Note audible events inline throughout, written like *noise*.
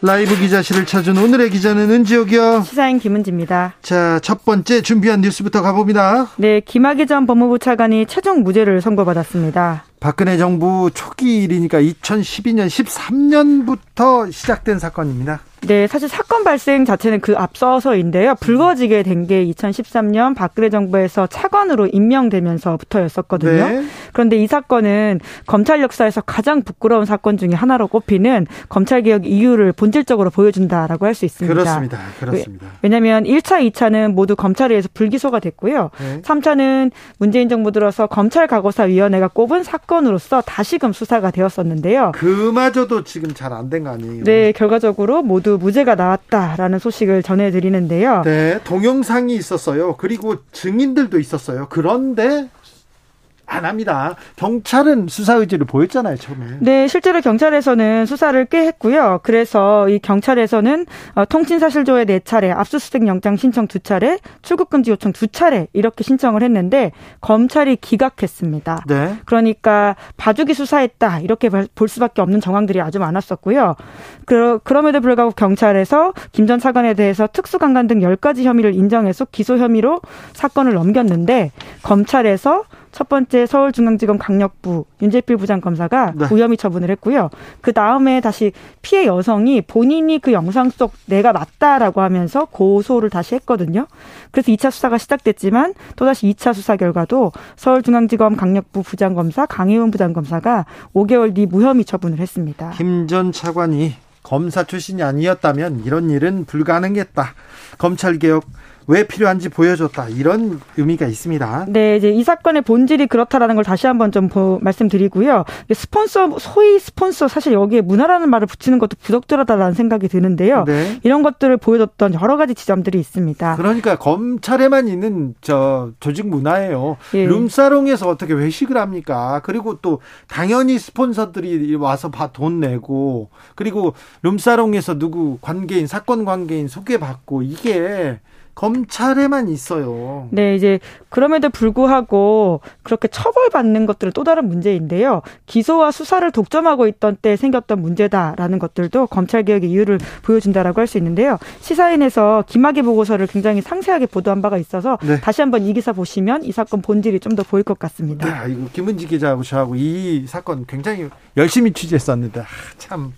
라이브 기자실을 찾은 오늘의 기자는 은지옥이요. 시사인 김은지입니다. 자, 첫 번째 준비한 뉴스부터 가봅니다. 네, 김학의 전 법무부 차관이 최종 무죄를 선고받았습니다. 박근혜 정부 초기 일이니까 2012년 13년부터 시작된 사건입니다. 네, 사실 사건 발생 자체는 그 앞서서인데요. 불거지게 된 게 2013년 박근혜 정부에서 차관으로 임명되면서부터였었거든요. 네. 그런데 이 사건은 검찰 역사에서 가장 부끄러운 사건 중에 하나로 꼽히는 검찰 개혁 이유를 본질적으로 보여준다라고 할 수 있습니다. 그렇습니다. 그렇습니다. 왜 냐하면 1차, 2차는 모두 검찰에 의해서 불기소가 됐고요. 네. 3차는 문재인 정부 들어서 검찰 가고사 위원회가 꼽은 사건으로서 다시금 수사가 되었었는데요. 그마저도 지금 잘 안 된 거 아니에요? 네, 결과적으로 모두 모두 무죄가 나왔다라는 소식을 전해드리는데요. 네, 동영상이 있었어요. 그리고 증인들도 있었어요. 그런데 안 합니다. 경찰은 수사 의지를 보였잖아요, 처음에. 네, 실제로 경찰에서는 수사를 꽤 했고요. 그래서 이 경찰에서는 어, 통신사실조회 네 차례, 압수수색 영장 신청 두 차례, 출국금지 요청 두 차례 이렇게 신청을 했는데 검찰이 기각했습니다. 네. 그러니까 봐주기 수사했다 이렇게 볼 수밖에 없는 정황들이 아주 많았었고요. 그, 그럼에도 불구하고 경찰에서 김 전 차관에 대해서 특수강간 등 10가지 혐의를 인정해서 기소 혐의로 사건을 넘겼는데 검찰에서 첫 번째 서울중앙지검 강력부 윤재필 부장검사가 네. 무혐의 처분을 했고요. 그 다음에 다시 피해 여성이 본인이 그 영상 속 내가 맞다라고 하면서 고소를 다시 했거든요. 그래서 2차 수사가 시작됐지만 또다시 2차 수사 결과도 서울중앙지검 강력부 부장검사 강혜훈 부장검사가 5개월 뒤 무혐의 처분을 했습니다. 김 전 차관이 검사 출신이 아니었다면 이런 일은 불가능했다. 검찰 개혁 왜 필요한지 보여줬다 이런 의미가 있습니다. 네, 이제 이 사건의 본질이 그렇다라는 걸 다시 한번 좀 말씀드리고요. 스폰서 소위 스폰서 사실 여기에 문화라는 말을 붙이는 것도 부적절하다라는 생각이 드는데요. 네. 이런 것들을 보여줬던 여러 가지 지점들이 있습니다. 그러니까 검찰에만 있는 저 조직 문화예요. 예. 룸사롱에서 어떻게 회식을 합니까? 그리고 또 당연히 스폰서들이 와서 돈 내고 그리고 룸사롱에서 누구 관계인 사건 관계인 소개받고 이게 검찰에만 있어요. 네, 이제 그럼에도 불구하고 그렇게 처벌받는 것들은 또 다른 문제인데요. 기소와 수사를 독점하고 있던 때 생겼던 문제다라는 것들도 검찰 개혁의 이유를 보여준다라고 할 수 있는데요. 시사인에서 김학의 보고서를 굉장히 상세하게 보도한 바가 있어서 네. 다시 한번 이 기사 보시면 이 사건 본질이 좀 더 보일 것 같습니다. 네, 이거 김은지 기자하고 저하고 이 사건 굉장히 열심히 취재했었는데 아, 참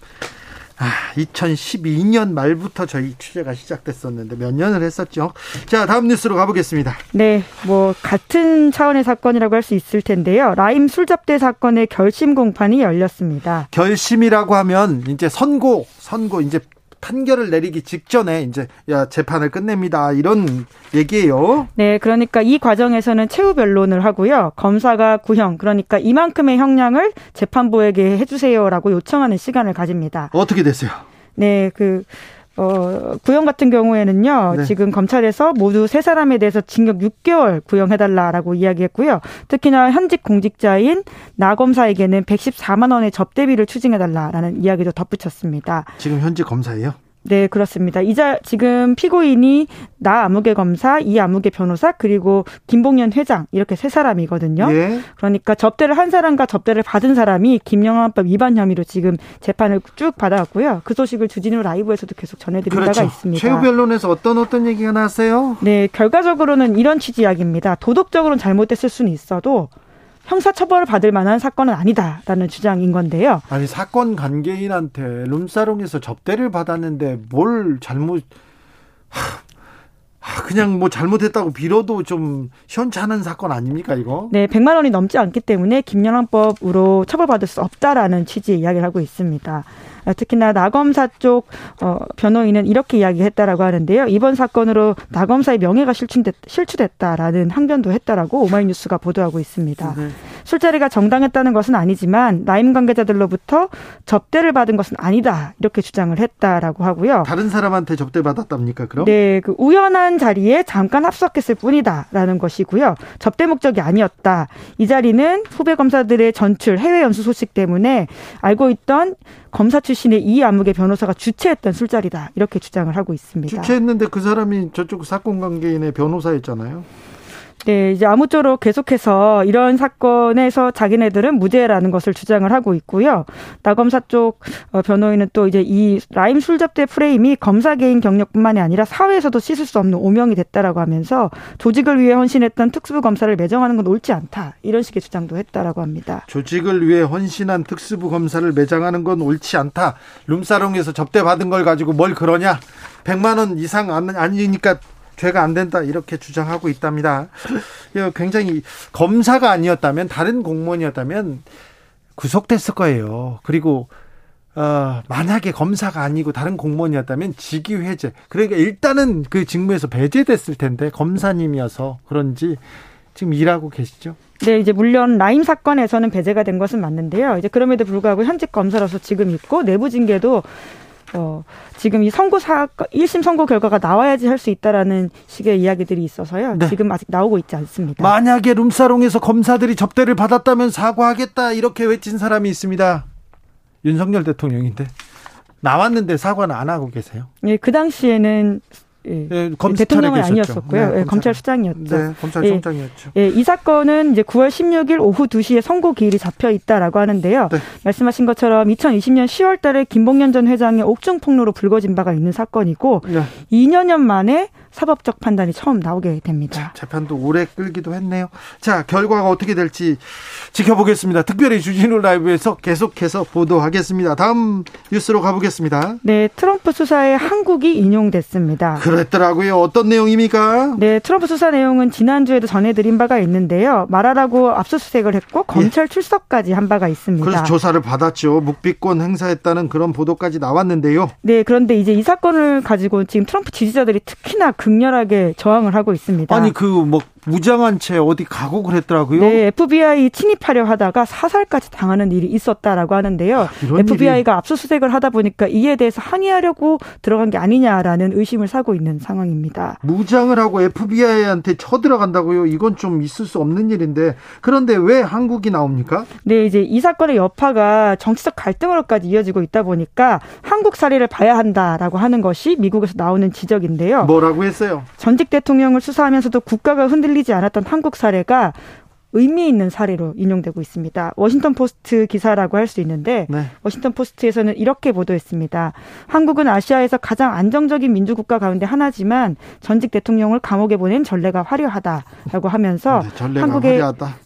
아, 2012년 말부터 저희 취재가 시작됐었는데 몇 년을 했었죠. 자, 다음 뉴스로 가보겠습니다. 네, 뭐 같은 차원의 사건이라고 할 수 있을 텐데요. 라임 술잡대 사건의 결심 공판이 열렸습니다. 결심이라고 하면 이제 선고, 선고 이제 판결을 내리기 직전에 이제 야 재판을 끝냅니다 이런 얘기예요. 네, 그러니까 이 과정에서는 최후 변론을 하고요. 검사가 구형 그러니까 이만큼의 형량을 재판부에게 해주세요라고 요청하는 시간을 가집니다. 어떻게 됐어요? 네, 그 어, 구형 같은 경우에는요, 네. 지금 검찰에서 모두 세 사람에 대해서 징역 6개월 구형해달라라고 이야기했고요. 특히나 현직 공직자인 나 검사에게는 114만 원의 접대비를 추징해달라라는 이야기도 덧붙였습니다. 지금 현직 검사예요? 네, 그렇습니다. 이자 지금 피고인이 나 아무개 검사, 이 아무개 변호사, 그리고 김봉현 회장 이렇게 세 사람이거든요. 예. 그러니까 접대를 한 사람과 접대를 받은 사람이 김영란법 위반 혐의로 지금 재판을 쭉 받아왔고요. 그 소식을 주진우 라이브에서도 계속 전해드린 그렇죠. 바가 있습니다. 최후 변론에서 어떤 어떤 얘기가 나왔어요? 네, 결과적으로는 이런 취지 이야기입니다. 도덕적으로는 잘못됐을 수는 있어도 형사처벌을 받을 만한 사건은 아니다라는 주장인 건데요. 아니 사건 관계인한테 룸사롱에서 접대를 받았는데 뭘 잘못 하, 그냥 뭐 잘못했다고 빌어도 좀 시원찮은 사건 아닙니까 이거? 네, 100만 원이 넘지 않기 때문에 김연왕법으로 처벌받을 수 없다라는 취지의 이야기를 하고 있습니다. 특히나 나검사 쪽 어, 변호인은 이렇게 이야기했다라고 하는데요. 이번 사건으로 나검사의 명예가 실추됐, 실추됐다라는 항변도 했다라고 오마이뉴스가 보도하고 있습니다. 네. 술자리가 정당했다는 것은 아니지만 라임 관계자들로부터 접대를 받은 것은 아니다 이렇게 주장을 했다라고 하고요. 다른 사람한테 접대 받았답니까? 그럼? 네, 그 우연한 자리에 잠깐 합석했을 뿐이다라는 것이고요. 접대 목적이 아니었다. 이 자리는 후배 검사들의 전출 해외 연수 소식 때문에 알고 있던 검사 출신의 이 암흑의 변호사가 주최했던 술자리다 이렇게 주장을 하고 있습니다. 주최했는데 그 사람이 저쪽 사건 관계인의 변호사였잖아요. 네, 이제 아무쪼록 계속해서 이런 사건에서 자기네들은 무죄라는 것을 주장을 하고 있고요. 나검사 쪽 어, 변호인은 또 이제 이 라임 술접대 프레임이 검사 개인 경력뿐만이 아니라 사회에서도 씻을 수 없는 오명이 됐다라고 하면서 조직을 위해 헌신했던 특수부 검사를 매정하는 건 옳지 않다. 이런 식의 주장도 했다라고 합니다. 조직을 위해 헌신한 특수부 검사를 매장하는 건 옳지 않다. 룸사롱에서 접대 받은 걸 가지고 뭘 그러냐? 100만 원 이상 아니니까 죄가 안 된다 이렇게 주장하고 있답니다. *laughs* 굉장히 검사가 아니었다면 다른 공무원이었다면 구속됐을 거예요. 그리고 어, 만약에 검사가 아니고 다른 공무원이었다면 직위 해제. 그러니까 일단은 그 직무에서 배제됐을 텐데 검사님이어서 그런지 지금 일하고 계시죠? 네, 이제 물론 라임 사건에서는 배제가 된 것은 맞는데요. 이제 그럼에도 불구하고 현직 검사로서 지금 있고 내부 징계도 어, 지금 이 선고 사건, 1심 선고 결과가 나와야지 할 수 있다라는 식의 이야기들이 있어서요. 네. 지금 아직 나오고 있지 않습니다. 만약에 룸사롱에서 검사들이 접대를 받았다면 사과하겠다 이렇게 외친 사람이 있습니다. 윤석열 대통령인데 나왔는데 사과는 안 하고 계세요. 예, 그 당시에는 예. 예, 대통령은 아니었었고요. 네, 예, 검찰 수장이었죠. 네, 검찰총장이었죠. 예, 예, 이 사건은 이제 9월 16일 오후 2시에 선고 기일이 잡혀 있다라고 하는데요. 네. 말씀하신 것처럼 2020년 10월 달에 김봉현 전 회장의 옥중 폭로로 불거진 바가 있는 사건이고 네. 2년여 만에 사법적 판단이 처음 나오게 됩니다. 자, 재판도 오래 끌기도 했네요. 자, 결과가 어떻게 될지 지켜보겠습니다. 특별히 주진우 라이브에서 계속해서 보도하겠습니다. 다음 뉴스로 가보겠습니다. 네, 트럼프 수사에 한국이 인용됐습니다. 그랬더라고요. 어떤 내용입니까? 네, 트럼프 수사 내용은 지난주에도 전해드린 바가 있는데요. 말하라고 압수수색을 했고 검찰 예. 출석까지 한 바가 있습니다. 그래서 조사를 받았죠. 묵비권 행사했다는 그런 보도까지 나왔는데요. 네, 그런데 이제 이 사건을 가지고 지금 트럼프 지지자들이 특히나 극렬하게 저항을 하고 있습니다. 아니 그 뭐 무장한 채 어디 가고 그랬더라고요. 네, FBI 침입하려 하다가 사살까지 당하는 일이 있었다라고 하는데요. 아, FBI가 일이... 압수수색을 하다 보니까 이에 대해서 항의하려고 들어간 게 아니냐라는 의심을 사고 있는 상황입니다. 무장을 하고 FBI한테 쳐들어간다고요? 이건 좀 있을 수 없는 일인데 그런데 왜 한국이 나옵니까? 네, 이제 이 사건의 여파가 정치적 갈등으로까지 이어지고 있다 보니까 한국 사례를 봐야 한다라고 하는 것이 미국에서 나오는 지적인데요. 뭐라고 했어요? 전직 대통령을 수사하면서도 국가가 흔들 흔들리지 않았던 한국 사례가 의미 있는 사례로 인용되고 있습니다. 워싱턴 포스트 기사라고 할 수 있는데 네. 워싱턴 포스트에서는 이렇게 보도했습니다. 한국은 아시아에서 가장 안정적인 민주국가 가운데 하나지만 전직 대통령을 감옥에 보낸 전례가 화려하다라고 하면서 네, 한국의.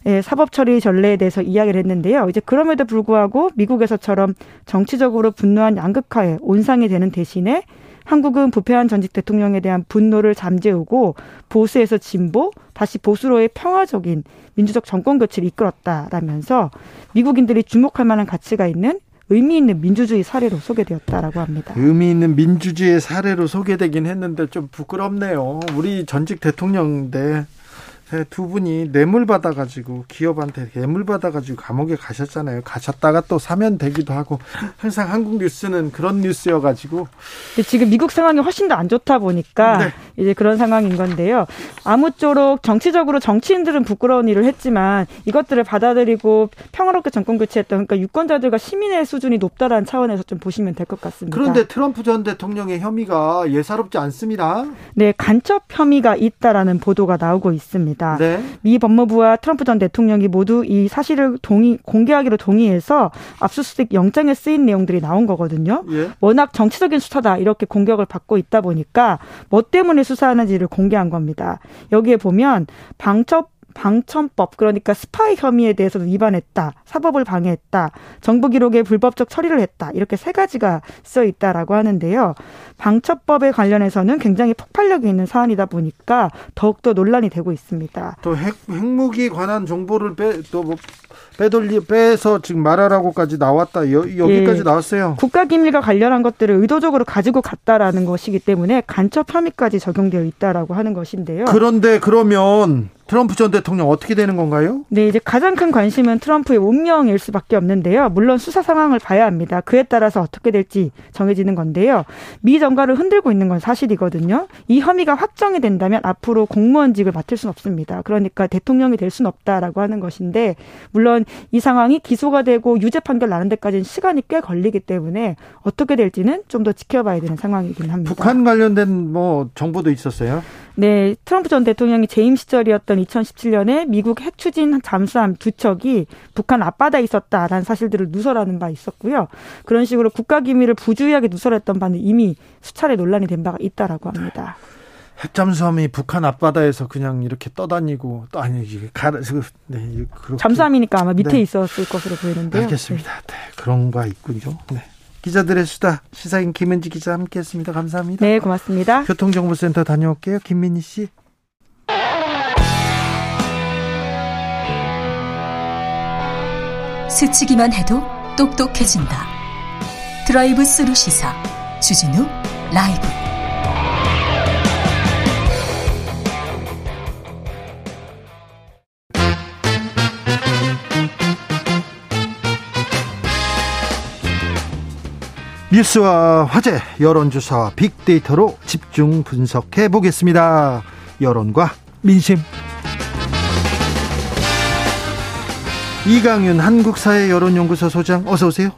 예, 사법 처리 전례에 대해서 이야기를 했는데요. 이제 그럼에도 불구하고 미국에서처럼 정치적으로 분노한 양극화에 온상이 되는 대신에 한국은 부패한 전직 대통령에 대한 분노를 잠재우고 보수에서 진보, 다시 보수로의 평화적인 민주적 정권 교체를 이끌었다라면서 미국인들이 주목할 만한 가치가 있는 의미 있는 민주주의 사례로 소개되었다라고 합니다. 의미 있는 민주주의 사례로 소개되긴 했는데 좀 부끄럽네요. 우리 전직 대통령인데 네, 두 분이 뇌물 받아가지고 기업한테 뇌물 받아가지고 감옥에 가셨잖아요. 가셨다가 또 사면 되기도 하고 항상 한국 뉴스는 그런 뉴스여가지고 지금 미국 상황이 훨씬 더 안 좋다 보니까 네. 이제 그런 상황인 건데요. 아무쪼록 정치적으로 정치인들은 부끄러운 일을 했지만 이것들을 받아들이고 평화롭게 정권 교체했던 그러니까 유권자들과 시민의 수준이 높다라는 차원에서 좀 보시면 될 것 같습니다. 그런데 트럼프 전 대통령의 혐의가 예사롭지 않습니다. 네, 간첩 혐의가 있다라는 보도가 나오고 있습니다. 있습니다. 네. 미 법무부와 트럼프 전 대통령이 모두 이 사실을 동의 공개하기로 동의해서 압수수색 영장에 쓰인 내용들이 나온 거거든요. 예. 워낙 정치적인 수사다 이렇게 공격을 받고 있다 보니까 뭐 때문에 수사하는지를 공개한 겁니다. 여기에 보면 방첩 방천법 그러니까 스파이 혐의에 대해서도 위반했다. 사법을 방해했다. 정부 기록에 불법적 처리를 했다. 이렇게 세 가지가 써 있다라고 하는데요. 방첩법에 관련해서는 굉장히 폭발력이 있는 사안이다 보니까 더욱더 논란이 되고 있습니다. 또 핵, 핵무기 관한 정보를 빼, 또뭐 빼돌리 빼서 지금 말하라고까지 나왔다. 여, 기까지 예. 나왔어요. 국가기밀과 관련한 것들을 의도적으로 가지고 갔다라는 것이기 때문에 간첩 혐의까지 적용되어 있다라고 하는 것인데요. 그런데 그러면 트럼프 전 대통령 어떻게 되는 건가요? 네, 이제 가장 큰 관심은 트럼프의 운명일 수밖에 없는데요. 물론 수사 상황을 봐야 합니다. 그에 따라서 어떻게 될지 정해지는 건데요. 미 정가를 흔들고 있는 건 사실이거든요. 이 혐의가 확정이 된다면 앞으로 공무원직을 맡을 수는 없습니다. 그러니까 대통령이 될 수는 없다라고 하는 것인데 물론 이 상황이 기소가 되고 유죄 판결 나는 데까지는 시간이 꽤 걸리기 때문에 어떻게 될지는 좀 더 지켜봐야 되는 상황이긴 합니다. 북한 관련된 뭐 정보도 있었어요? 네, 트럼프 전 대통령이 재임 시절이었던 2017년에 미국 핵 추진 잠수함 두 척이 북한 앞바다에 있었다라는 사실들을 누설하는 바 있었고요. 그런 식으로 국가 기밀을 부주의하게 누설했던 바는 이미 수차례 논란이 된 바가 있다라고 합니다. 핵 잠수함이 북한 앞바다에서 그냥 이렇게 떠다니고 또 아니 이게 가 네 잠수함이니까 아마 밑에 네. 있었을 것으로 보이는데요. 알겠습니다. 네. 네, 그런 거 있군요. 네. 기자들의 수다 시사인 김은지 기자 함께했습니다. 감사합니다. 네, 고맙습니다. 교통정보센터 다녀올게요. 김민희 씨. 스치기만 해도 똑똑해진다. 드라이브 스루 시사 주진우 라이브. 뉴스와 화제, 여론조사와 빅데이터로 집중 분석해 보겠습니다. 여론과 민심. 이강윤 한국사회 여론연구소 소장 어서 오세요.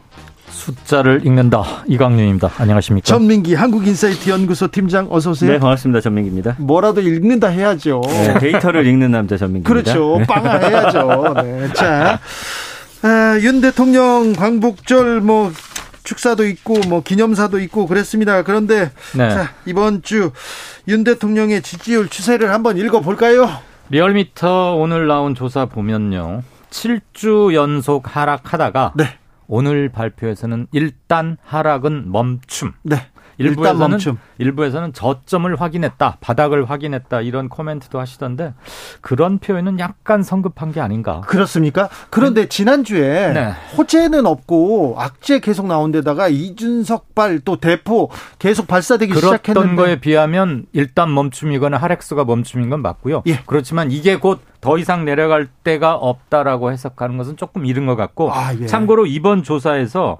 숫자를 읽는다 이강윤입니다. 안녕하십니까? 전민기 한국인사이트 연구소 팀장 어서 오세요. 네 반갑습니다. 전민기입니다. 뭐라도 읽는다 해야죠. 네, 데이터를 읽는 남자 전민기입니다. 그렇죠. 빵아 해야죠. 네. 자, *laughs* 아, 윤 대통령 광복절 뭐 축사도 있고 뭐 기념사도 있고 그랬습니다. 그런데 네. 자, 이번 주 윤 대통령의 지지율 추세를 한번 읽어 볼까요? 리얼미터 오늘 나온 조사 보면요. 7주 연속 하락하다가 네. 오늘 발표에서는 일단 하락은 멈춤. 네. 일부에서는 멈춤. 일부에서는 저점을 확인했다, 바닥을 확인했다 이런 코멘트도 하시던데 그런 표현은 약간 성급한 게 아닌가? 그렇습니까? 그런데 네. 지난주에 네. 호재는 없고 악재 계속 나온 데다가 이준석발 또 대포 계속 발사되기 시작했는데 그랬던 거에 비하면 일단 멈춤이거나 하락수가 멈춤인 건 맞고요. 예. 그렇지만 이게 곧 더 이상 내려갈 때가 없다라고 해석하는 것은 조금 이른 것 같고 아, 예. 참고로 이번 조사에서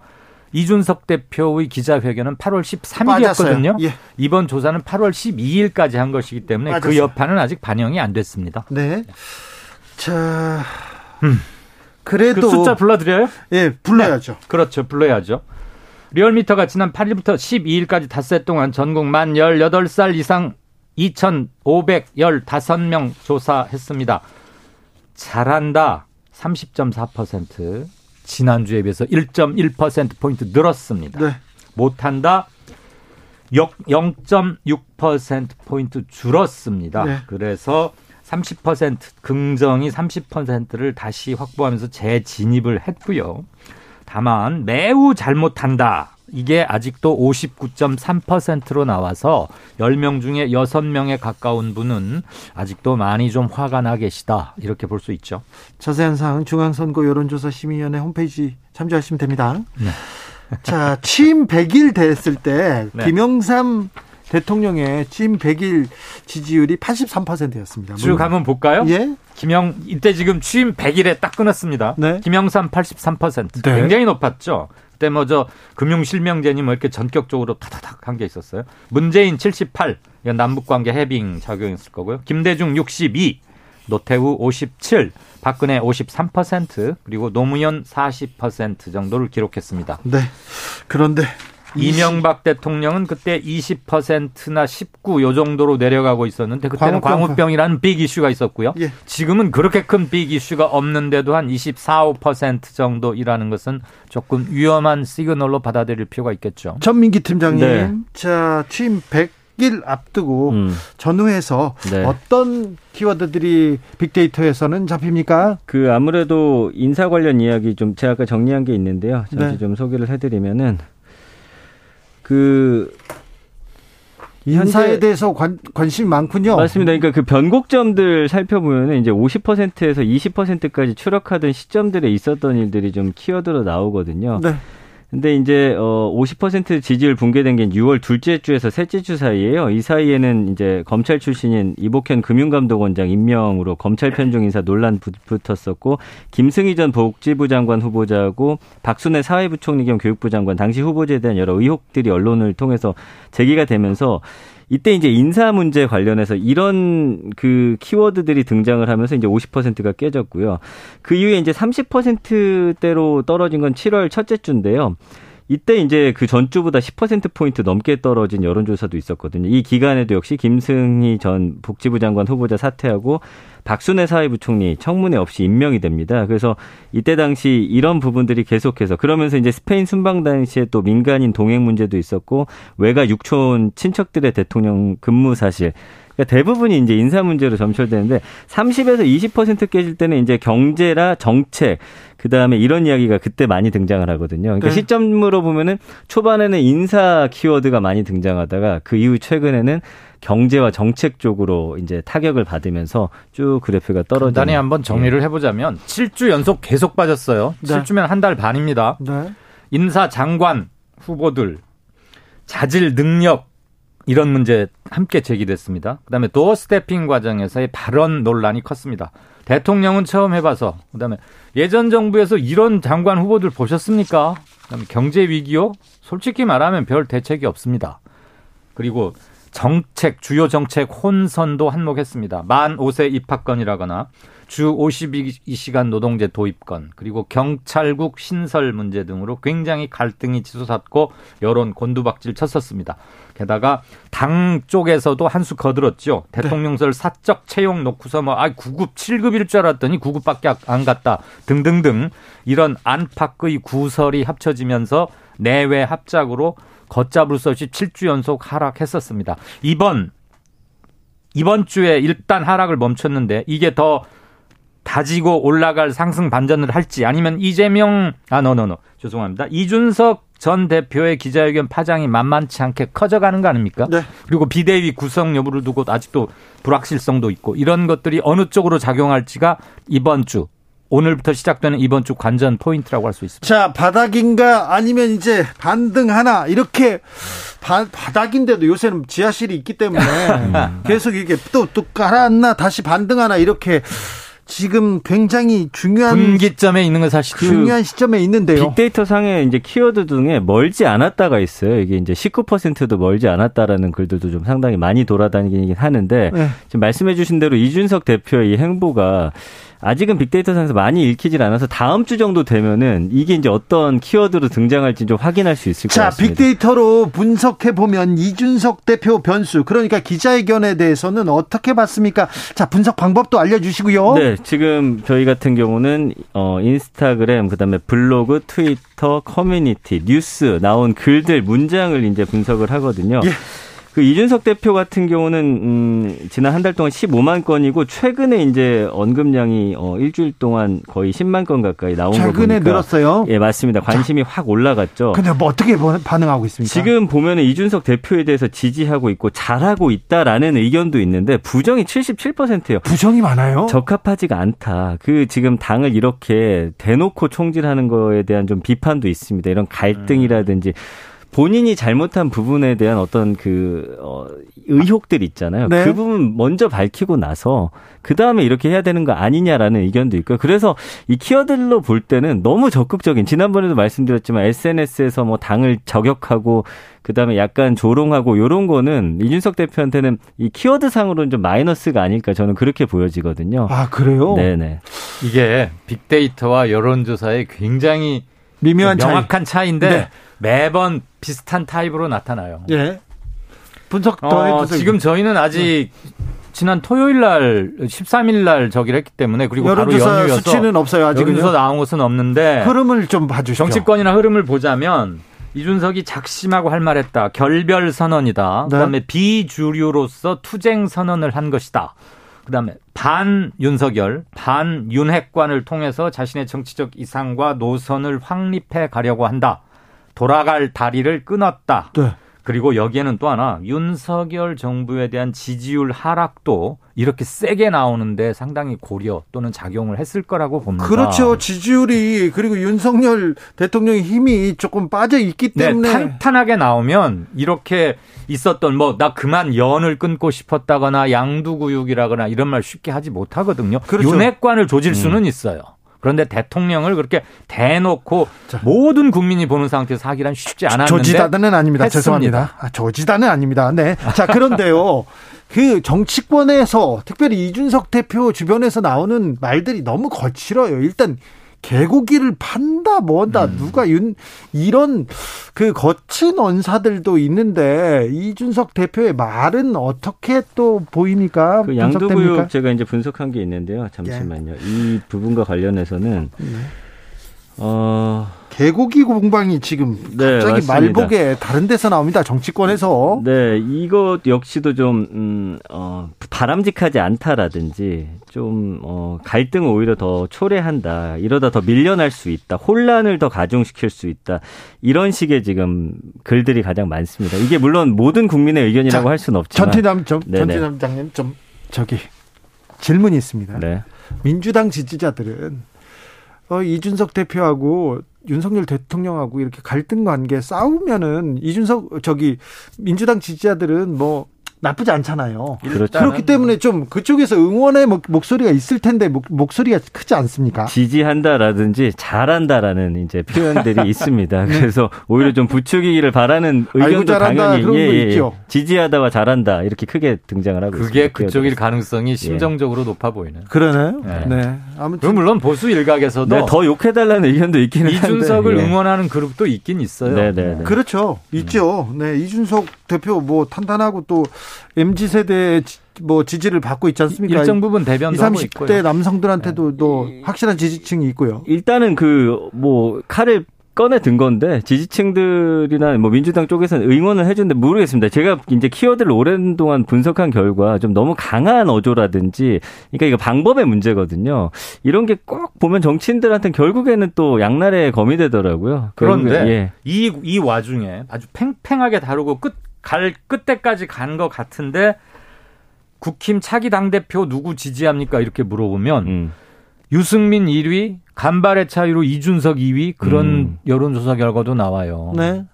이준석 대표의 기자회견은 8월 13일이었거든요. 예. 이번 조사는 8월 12일까지 한 것이기 때문에 그 맞았어요. 그 여파는 아직 반영이 안 됐습니다. 네. 자, 음. 그래도 그 숫자 불러드려요? 예, 불러야죠. 네. 그렇죠, 불러야죠. 리얼미터가 지난 8일부터 12일까지 닷새 동안 전국 만 18살 이상 2,515명 조사했습니다. 잘한다 30.4%, 지난주에 비해서 1.1%포인트 늘었습니다. 네. 못한다 0.6%포인트 줄었습니다. 네. 그래서 30% 긍정이 30%를 다시 확보하면서 재진입을 했고요. 다만 매우 잘못한다. 이게 아직도 59.3%로 나와서 10명 중에 6명에 가까운 분은 아직도 많이 좀 화가 나 계시다. 이렇게 볼 수 있죠. 자세한 사항 중앙선거 여론조사 심의위원회 홈페이지 참조하시면 됩니다. 네. 자, 취임 100일 됐을 때 *laughs* 네. 김영삼 대통령의 취임 100일 지지율이 83%였습니다. 쭉 한번 볼까요? 예. 김영 이때 지금 취임 100일에 딱 끊었습니다. 네. 김영삼 83%. 네. 굉장히 높았죠. 그때 뭐저 금융실명제니 뭐 이렇게 전격적으로 타다닥 한 게 있었어요. 문재인 78. 이건 남북관계 해빙 작용했을 거고요. 김대중 62. 노태우 57, 박근혜 53%, 그리고 노무현 40% 정도를 기록했습니다. 네. 그런데 이명박 대통령은 그때 20%나 19 요 정도로 내려가고 있었는데 그때는 광우병. 광우병 이라는 빅 이슈가 있었고요. 예. 지금은 그렇게 큰 빅 이슈가 없는데도 한 24, 5% 정도이라는 것은 조금 위험한 시그널로 받아들일 필요가 있겠죠. 전민기 팀장님. 네. 자, 취임 100 바뀔 앞두고 음. 전후에서 네. 어떤 키워드들이 빅데이터에서는 잡힙니까? 그 아무래도 인사 관련 이야기 좀 제가 아까 정리한 게 있는데요. 잠시 네. 좀 소개를 해드리면은 그 인사에 대해서 관, 관심이 많군요. 맞습니다. 그러니까 그 변곡점들 살펴보면은 이제 50%에서 20%까지 추락하던 시점들에 있었던 일들이 좀 키워드로 나오거든요. 네. 근데 이제 어50% 지지율 붕괴된 게 6월 둘째 주에서 셋째 주 사이에요. 이 사이에는 이제 검찰 출신인 이복현 금융감독원장 임명으로 검찰 편중 인사 논란 붙었었고 김승희 전 복지부 장관 후보자하고 박순애 사회부총리 겸 교육부 장관 당시 후보자에 대한 여러 의혹들이 언론을 통해서 제기가 되면서 이때 이제 인사 문제 관련해서 이런 그 키워드들이 등장을 하면서 이제 50%가 깨졌고요. 그 이후에 이제 30%대로 떨어진 건 7월 첫째 주인데요. 이때 이제 그 전주보다 10%포인트 넘게 떨어진 여론조사도 있었거든요. 이 기간에도 역시 김승희 전 복지부 장관 후보자 사퇴하고 박순애 사회부총리 청문회 없이 임명이 됩니다. 그래서 이때 당시 이런 부분들이 계속해서 그러면서 이제 스페인 순방 당시에 또 민간인 동행 문제도 있었고 외가 육촌 친척들의 대통령 근무 사실 그러니까 대부분이 이제 인사 문제로 점철되는데 30에서 20% 깨질 때는 이제 경제라 정책 그 다음에 이런 이야기가 그때 많이 등장을 하거든요. 그러니까 네. 시점으로 보면은 초반에는 인사 키워드가 많이 등장하다가 그 이후 최근에는 경제와 정책 쪽으로 이제 타격을 받으면서 쭉 그래프가 떨어지는. 간단히 한번 정리를 예. 해보자면 7주 연속 계속 빠졌어요. 네. 7주면 한 달 반입니다. 네. 인사 장관 후보들 자질 능력 이런 문제 함께 제기됐습니다. 그다음에 도어 스태핑 과정에서의 발언 논란이 컸습니다. 대통령은 처음 해봐서 그다음에 예전 정부에서 이런 장관 후보들 보셨습니까? 그다음에 경제 위기요? 솔직히 말하면 별 대책이 없습니다. 그리고 정책, 주요 정책 혼선도 한몫했습니다. 만 5세 입학건이라거나 주 52시간 노동제 도입건, 그리고 경찰국 신설 문제 등으로 굉장히 갈등이 치솟았고 여론 곤두박질 쳤었습니다. 게다가 당 쪽에서도 한 수 거들었죠. 네. 대통령설 사적 채용 놓고서 뭐, 아, 9급, 7급일 줄 알았더니 9급밖에 안 갔다. 등등등 이런 안팎의 구설이 합쳐지면서 내외 합작으로 걷잡을 수 없이 7주 연속 하락했었습니다. 이번 이번 주에 일단 하락을 멈췄는데 이게 더 다지고 올라갈 상승 반전을 할지 아니면 이재명 아 노노노 죄송합니다. 이준석 전 대표의 기자회견 파장이 만만치 않게 커져가는 거 아닙니까? 네. 그리고 비대위 구성 여부를 두고 아직도 불확실성도 있고 이런 것들이 어느 쪽으로 작용할지가 이번 주 오늘부터 시작되는 이번 주 관전 포인트라고 할 수 있습니다. 자, 바닥인가 아니면 이제 반등 하나 이렇게 바, 바닥인데도 요새는 지하실이 있기 때문에 *laughs* 계속 이게 또 또 가라앉나 다시 반등 하나 이렇게 지금 굉장히 중요한 분기점에 있는 건 사실 중요한 시점에 있는데요. 빅데이터 상에 이제 키워드 중에 멀지 않았다가 있어요. 이게 이제 19%도 멀지 않았다라는 글들도 좀 상당히 많이 돌아다니긴 하는데 네. 지금 말씀해 주신 대로 이준석 대표의 이 행보가 아직은 빅데이터상에서 많이 읽히질 않아서 다음 주 정도 되면은 이게 이제 어떤 키워드로 등장할지 좀 확인할 수 있을 자, 것 같습니다. 자, 빅데이터로 분석해 보면 이준석 대표 변수 그러니까 기자회견에 대해서는 어떻게 봤습니까? 자, 분석 방법도 알려 주시고요. 네, 지금 저희 같은 경우는 어 인스타그램 그다음에 블로그, 트위터, 커뮤니티, 뉴스 나온 글들 문장을 이제 분석을 하거든요. 예. 그 이준석 대표 같은 경우는 음 지난 한 달 동안 15만 건이고 최근에 이제 언급량이 어 일주일 동안 거의 10만 건 가까이 나온 거 보니까 최근에 늘었어요. 예, 맞습니다. 관심이 자, 확 올라갔죠. 근데 뭐 어떻게 반응하고 있습니까? 지금 보면은 이준석 대표에 대해서 지지하고 있고 잘하고 있다라는 의견도 있는데 부정이 77%예요. 부정이 많아요. 적합하지가 않다. 그 지금 당을 이렇게 대놓고 총질하는 거에 대한 좀 비판도 있습니다. 이런 갈등이라든지 음. 본인이 잘못한 부분에 대한 어떤 그, 어, 의혹들 있잖아요. 네. 그 부분 먼저 밝히고 나서 그 다음에 이렇게 해야 되는 거 아니냐라는 의견도 있고요. 그래서 이 키워드로 볼 때는 너무 적극적인, 지난번에도 말씀드렸지만 SNS에서 뭐 당을 저격하고 그 다음에 약간 조롱하고 요런 거는 이준석 대표한테는 이 키워드 상으로는 좀 마이너스가 아닐까 저는 그렇게 보여지거든요. 아, 그래요? 네네. 이게 빅데이터와 여론조사의 굉장히 미묘한 명확한 차이. 인데 네. 매번 비슷한 타입으로 나타나요. 예. 분석 더 어, 지금 저희는 아직 네. 지난 토요일 날 13일 날 저기를 했기 때문에 그리고 바로 연휴여서 수치는 없어요. 아직은 여기서 나온 것은 없는데 흐름을 좀 봐주시죠. 정치권이나 흐름을 보자면 이준석이 작심하고 할 말했다. 결별 선언이다. 네. 그다음에 비주류로서 투쟁 선언을 한 것이다. 그다음에 반 윤석열, 반 윤핵관을 통해서 자신의 정치적 이상과 노선을 확립해 가려고 한다. 돌아갈 다리를 끊었다. 네. 그리고 여기에는 또 하나 윤석열 정부에 대한 지지율 하락도 이렇게 세게 나오는데 상당히 고려 또는 작용을 했을 거라고 봅니다. 그렇죠. 지지율이 그리고 윤석열 대통령의 힘이 조금 빠져 있기 네, 때문에 네, 탄탄하게 나오면 이렇게 있었던 뭐 나 그만 연을 끊고 싶었다거나 양두구육이라거나 이런 말 쉽게 하지 못하거든요. 그렇죠. 윤핵관을 조질 수는 음. 있어요. 그런데 대통령을 그렇게 대놓고 자. 모든 국민이 보는 상태에서 하기란 쉽지 않았는데 조지다는 아닙니다. 했습니다. 죄송합니다. 아, 조지다는 아닙니다. 네. 자 그런데요. *laughs* 그 정치권에서 특별히 이준석 대표 주변에서 나오는 말들이 너무 거칠어요. 일단 개고기를 판다 뭐다 음. 누가 윤 이런 그 거친 언사들도 있는데 이준석 대표의 말은 어떻게 또 보입니까? 그 양도구역 제가 이제 분석한 게 있는데요. 잠시만요. 예. 이 부분과 관련해서는 네. 어 개고기 공방이 지금 네, 갑자기 네, 말복에 다른 데서 나옵니다. 정치권에서. 네, 이것 역시도 좀 음, 어, 바람직하지 않다라든지 좀 어, 갈등을 오히려 더 초래한다. 이러다 더 밀려날 수 있다. 혼란을 더 가중시킬 수 있다. 이런 식의 지금 글들이 가장 많습니다. 이게 물론 모든 국민의 의견이라고 자, 할 수는 없지만. 전티남 좀 전티남장님 좀 저기 질문이 있습니다. 네. 민주당 지지자들은 어, 이준석 대표하고 윤석열 대통령하고 이렇게 갈등 관계 싸우면은 이준석 저기 민주당 지지자들은 뭐 나쁘지 않잖아요. 그렇죠. 그렇기 때문에 좀 그쪽에서 응원의 목소리가 있을 텐데 목, 소리가 크지 않습니까? 지지한다라든지 잘한다라는 이제 표현들이 *laughs* 있습니다. 네. 그래서 오히려 좀 부추기기를 바라는 의견도 당연히 예, 예, 예. 지지하다와 잘한다 이렇게 크게 등장을 하고 그게 있습니다. 그쪽일 가능성이 예. 심정적으로 예. 높아 보이는. 그러나요? 네. 네. 아무튼 물론 보수 일각에서도 네, 더 욕해달라는 의견도 있기는 이준석을 한데, 예. 응원하는 그룹도 있긴 있어요. 네, 네, 네. 그렇죠. 있죠. 네, 이준석 대표 뭐 탄탄하고 또 MZ 세대 뭐 지지를 받고 있지 않습니까? 일정 부분 대변도 20, 30대 남성들한테도 네. 또 확실한 지지층이 있고요. 일단은 그 뭐 칼을 꺼내 든 건데 지지층들이나 뭐 민주당 쪽에서는 응원을 해주는데 모르겠습니다. 제가 이제 키워드를 오랜 동안 분석한 결과 좀 너무 강한 어조라든지 그러니까 이거 방법의 문제거든요. 이런 게 꼭 보면 정치인들한테는 결국에는 또 양날의 검이 되더라고요. 그런데 예. 이, 이 와중에 아주 팽팽하게 다루고 끝, 갈 끝때까지 간 것 같은데 국힘 차기 당대표 누구 지지합니까? 이렇게 물어보면 음. 유승민 1위, 간발의 차이로 이준석 2위 그런 음. 여론조사 결과도 나와요. 네.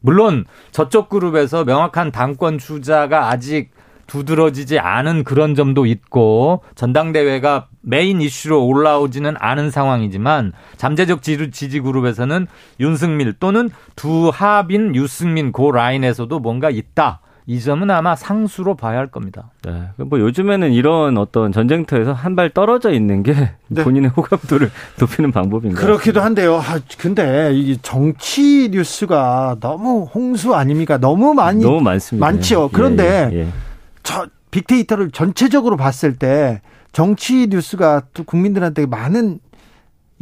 물론 저쪽 그룹에서 명확한 당권 주자가 아직 두드러지지 않은 그런 점도 있고 전당대회가 메인 이슈로 올라오지는 않은 상황이지만 잠재적 지지 그룹에서는 윤승밀 또는 두 합인 유승민 고 라인에서도 뭔가 있다. 이 점은 아마 상수로 봐야 할 겁니다. 네. 뭐 요즘에는 이런 어떤 전쟁터에서 한 발 떨어져 있는 게 *laughs* 네. 본인의 호감도를 *laughs* 높이는 방법인 가 그렇기도 한데요. 아, 근데 이 정치 뉴스가 너무 홍수 아닙니까? 너무 많이 너무 많습니다. 많죠. 예, 그런데 예, 예, 예. 저 빅데이터를 전체적으로 봤을 때 정치 뉴스가 또 국민들한테 많은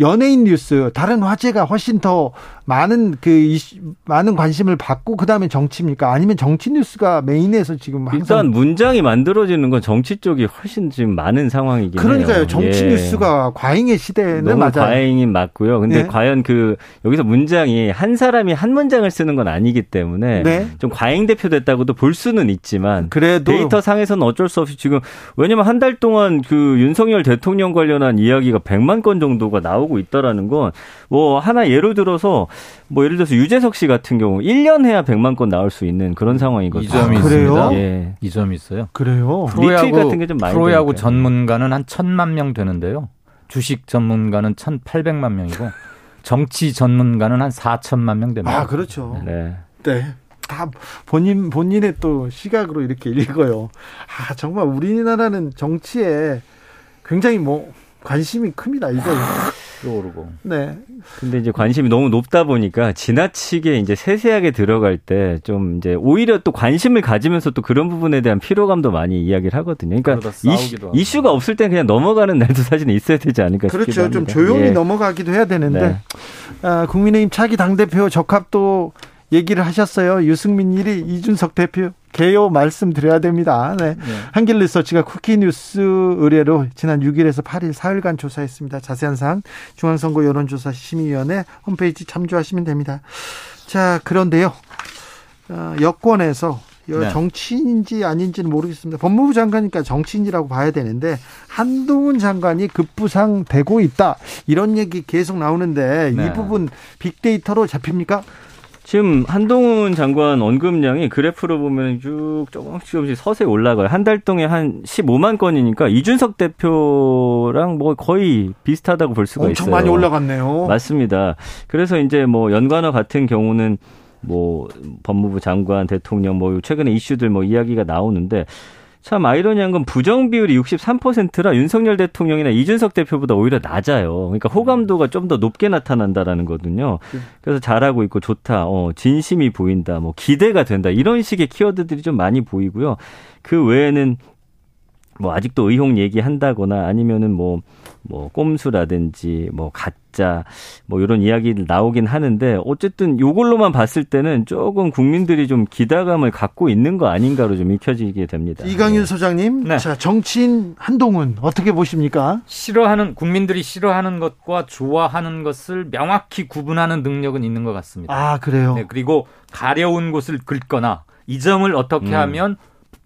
연예인 뉴스, 다른 화제가 훨씬 더 많은 그 이슈, 많은 관심을 받고 그다음에 정치입니까? 아니면 정치 뉴스가 메인에서 지금 일단 문장이 만들어지는 건 정치 쪽이 훨씬 지금 많은 상황이긴 그러니까요. 해요. 정치 예. 뉴스가 과잉의 시대는 맞아요. 과잉이 맞고요. 근데 예. 과연 그 여기서 문장이 한 사람이 한 문장을 쓰는 건 아니기 때문에 네. 좀 과잉 대표됐다고도 볼 수는 있지만 그래도 데이터 상에서는 어쩔 수 없이 지금 왜냐면 한 달 동안 그 윤석열 대통령 관련한 이야기가 100만 건 정도가 나오고 있다라는 건 뭐 하나 예를 들어서 뭐 예를 들어서 유재석 씨 같은 경우 1년 해야 100만 건 나올 수 있는 그런 상황이거든요. 이 점이 아, 있습니다. 예. 이 점이 있어요. 그래요. 프로야구 같은 게 좀 많이 프로야구 되니까요. 전문가는 한 1000만 명 되는데요. 주식 전문가는 1,800만 명이고 정치 전문가는 한 4천만 명 됩니다. 아, 그렇죠. 네. 네. 다 본인 본인의 또 시각으로 이렇게 읽어요. 아, 정말 우리나라는 정치에 굉장히 뭐 관심이 큽니다. 이거 오르고. 네. 근데 이제 관심이 너무 높다 보니까 지나치게 이제 세세하게 들어갈 때 좀 이제 오히려 또 관심을 가지면서 또 그런 부분에 대한 피로감도 많이 이야기를 하거든요. 그러니까 이슈, 가 없을 때 그냥 넘어가는 날도 사실 있어야 되지 않을까 그렇죠. 싶기도 좀 조용히 예. 넘어가기도 해야 되는데 네. 아, 국민의힘 차기 당 대표 적합도 얘기를 하셨어요. 유승민 일이 이준석 대표 개요 말씀드려야 됩니다. 네. 네. 한길 리서치가 쿠키 뉴스 의뢰로 지난 6일에서 8일 사흘간 조사했습니다. 자세한 사항 중앙선거 여론조사 심의위원회 홈페이지 참조하시면 됩니다. 자, 그런데요. 어, 여권에서 네. 정치인인지 아닌지는 모르겠습니다. 법무부 장관이니까 정치인이라고 봐야 되는데 한동훈 장관이 급부상되고 있다. 이런 얘기 계속 나오는데 네. 이 부분 빅데이터로 잡힙니까? 지금 한동훈 장관 언급량이 그래프로 보면 쭉 조금씩 조금씩 서서히 올라가요. 한 달 동에 한 15만 건이니까 이준석 대표랑 뭐 거의 비슷하다고 볼 수가 엄청 있어요. 엄청 많이 올라갔네요. 맞습니다. 그래서 이제 뭐 연관어 같은 경우는 뭐 법무부 장관, 대통령 뭐 최근에 이슈들 뭐 이야기가 나오는데 참 아이러니한 건 부정 비율이 63%라 윤석열 대통령이나 이준석 대표보다 오히려 낮아요. 그러니까 호감도가 좀 더 높게 나타난다라는 거거든요. 그래서 잘하고 있고 좋다. 어, 진심이 보인다. 뭐 기대가 된다. 이런 식의 키워드들이 좀 많이 보이고요. 그 외에는 뭐 아직도 의혹 얘기한다거나 아니면은 뭐 뭐 꼼수라든지 뭐 가짜 뭐 이런 이야기들 나오긴 하는데 어쨌든 요걸로만 봤을 때는 조금 국민들이 좀 기대감을 갖고 있는 거 아닌가로 좀 익혀지게 됩니다. 이강윤 네. 소장님, 네. 자 정치인 한동훈 어떻게 보십니까? 싫어하는 국민들이 싫어하는 것과 좋아하는 것을 명확히 구분하는 능력은 있는 것 같습니다. 아 그래요? 네, 그리고 가려운 곳을 긁거나 이 점을 어떻게 음. 하면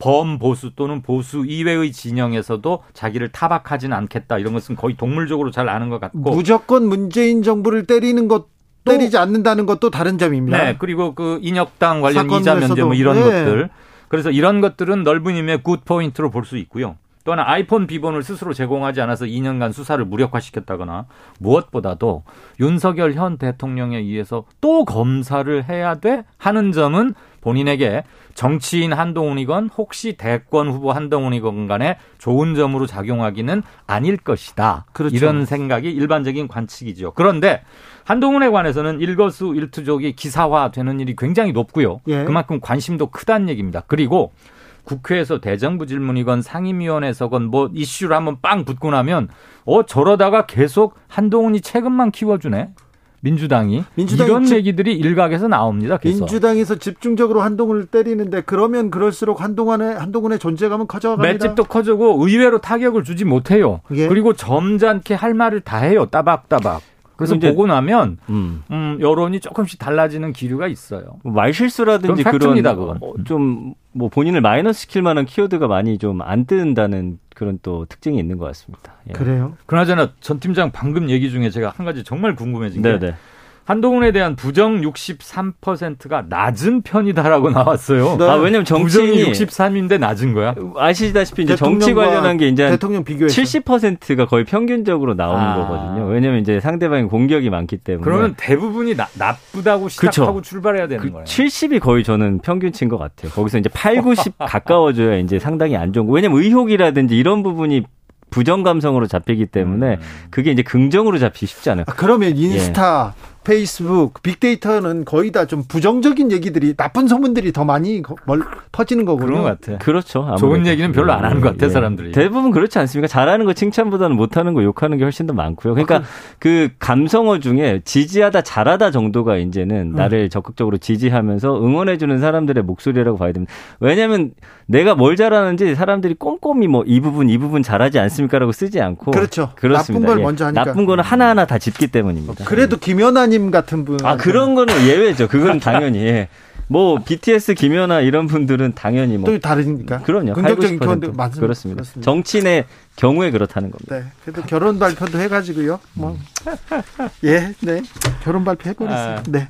범보수 또는 보수 이외의 진영에서도 자기를 타박하지는 않겠다 이런 것은 거의 동물적으로 잘 아는 것 같고 무조건 문재인 정부를 때리는 것 때리지 않는다는 것도 다른 점입니다. 네, 그리고 그 인혁당 관련 이자 면제 뭐 이런 네. 것들 그래서 이런 것들은 넓은 의미의 good point로 볼 수 있고요. 또 하나 아이폰 비번을 스스로 제공하지 않아서 2년간 수사를 무력화시켰다거나 무엇보다도 윤석열 현 대통령에 의해서 또 검사를 해야 돼 하는 점은 본인에게 정치인 한동훈이건 혹시 대권 후보 한동훈이건 간에 좋은 점으로 작용하기는 아닐 것이다. 그렇죠. 이런 생각이 일반적인 관측이죠. 그런데 한동훈에 관해서는 일거수 일투족이 기사화되는 일이 굉장히 높고요. 예. 그만큼 관심도 크다는 얘기입니다. 그리고 국회에서 대정부 질문이건 상임위원회에서건 뭐 이슈를 한번 빵 붙고 나면 어 저러다가 계속 한동훈이 책임만 키워주네. 민주당이, 민주당이 이런 집, 얘기들이 일각에서 나옵니다. 계속. 민주당에서 집중적으로 한동훈을 때리는데 그러면 그럴수록 한동안의 한동훈의 존재감은 커져갑니다. 맷집도 커지고 의외로 타격을 주지 못해요. 예. 그리고 점잖게 할 말을 다 해요. 따박따박. 그래서 보고 나면 음. 음. 여론이 조금씩 달라지는 기류가 있어요. 뭐 말실수라든지 그런 어, 좀 뭐 본인을 마이너스 시킬 만한 키워드가 많이 좀 안 뜬다는 그런 또 특징이 있는 것 같습니다. 예. 그래요? 그나저나 전 팀장 방금 얘기 중에 제가 한 가지 정말 궁금해진 게 네네. 한동훈에 대한 부정 63%가 낮은 편이다라고 나왔어요. 네. 아, 왜냐면 정치인이 63인데 낮은 거야? 아시다시피 이제 정치 관련한 게 이제 대통령 비교해서 70%가 거의 평균적으로 나오는 아. 거거든요. 왜냐면 이제 상대방이 공격이 많기 때문에. 그러면 대부분이 나, 나쁘다고 시작하고 그쵸. 출발해야 되는 그 거예요. 70이 거의 저는 평균치인 것 같아요. 거기서 이제 8, 90 *laughs* 가까워져야 이제 상당히 안 좋은 거. 왜냐면 의혹이라든지 이런 부분이 부정 감성으로 잡히기 때문에 음. 그게 이제 긍정으로 잡히기 쉽지 않아요. 아, 그러면 인스타 예. 페이스북, 빅데이터는 거의 다 좀 부정적인 얘기들이 나쁜 소문들이 더 많이 멀, 터지는 거군요. 그런 것 같아. 그렇죠. 아무래도. 좋은 얘기는 별로 안 하는 것 같아 예. 사람들이. 대부분 그렇지 않습니까? 잘하는 거 칭찬보다는 못하는 거 욕하는 게 훨씬 더 많고요. 그러니까 아, 그 감성어 중에 지지하다 잘하다 정도가 이제는 음. 나를 적극적으로 지지하면서 응원해주는 사람들의 목소리라고 봐야 됩니다. 왜냐하면 내가 뭘 잘하는지 사람들이 꼼꼼히 뭐 이 부분 이 부분 잘하지 않습니까라고 쓰지 않고 그렇죠. 그렇습니다. 나쁜 걸 예. 먼저 하니까 나쁜 거는 하나 하나 다 짚기 때문입니다. 그래도 김연 아님 같은 분. 아, 그런 거는 예외죠. 그건 당연히. 예. 뭐 BTS 김연아 이런 분들은 당연히 뭐 또 다르니까. 그럼요. 긍정적인 표현도 맞습니다. 그렇습니다. 그렇습니다. 정치인의 경우에 그렇다는 겁니다. 네. 그래도 결혼 발표도 해가지고요. 뭐 예, 네. 결혼 발표 해버렸어요. 아. 네.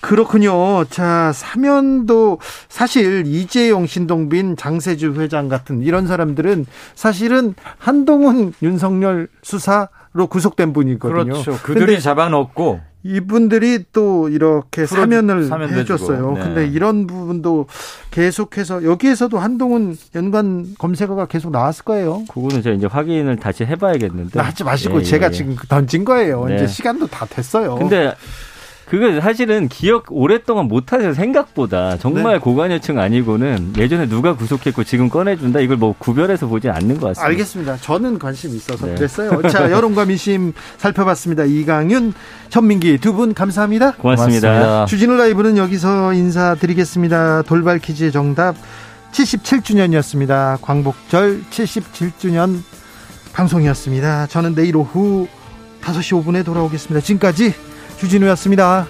그렇군요. 자, 사면도 사실 이재용, 신동빈, 장세주 회장 같은 이런 사람들은 사실은 한동훈, 윤석열 수사로 구속된 분이거든요. 그렇죠. 그들이 잡아놓고 이분들이 또 이렇게 사면을 해줬어요. 네. 근데 이런 부분도 계속해서 여기에서도 한동훈 연관 검색어가 계속 나왔을 거예요. 그거는 제가 이제 확인을 다시 해봐야겠는데. 하지 마시고 예, 제가 예. 지금 던진 거예요. 네. 이제 시간도 다 됐어요. 근데 그거 사실은 기억 오랫동안 못하세요 생각보다 정말 네. 고관여층 아니고는 예전에 누가 구속했고 지금 꺼내준다 이걸 뭐 구별해서 보지 않는 것 같습니다. 알겠습니다. 저는 관심 있어서 네. 그랬어요. 자 *laughs* 여론과 민심 살펴봤습니다. 이강윤, 천민기 두 분 감사합니다. 고맙습니다. 고맙습니다. 주진우 라이브는 여기서 인사드리겠습니다. 돌발 퀴즈의 정답 77주년이었습니다. 광복절 77주년 방송이었습니다. 저는 내일 오후 5시 5분에 돌아오겠습니다. 지금까지 주진우였습니다.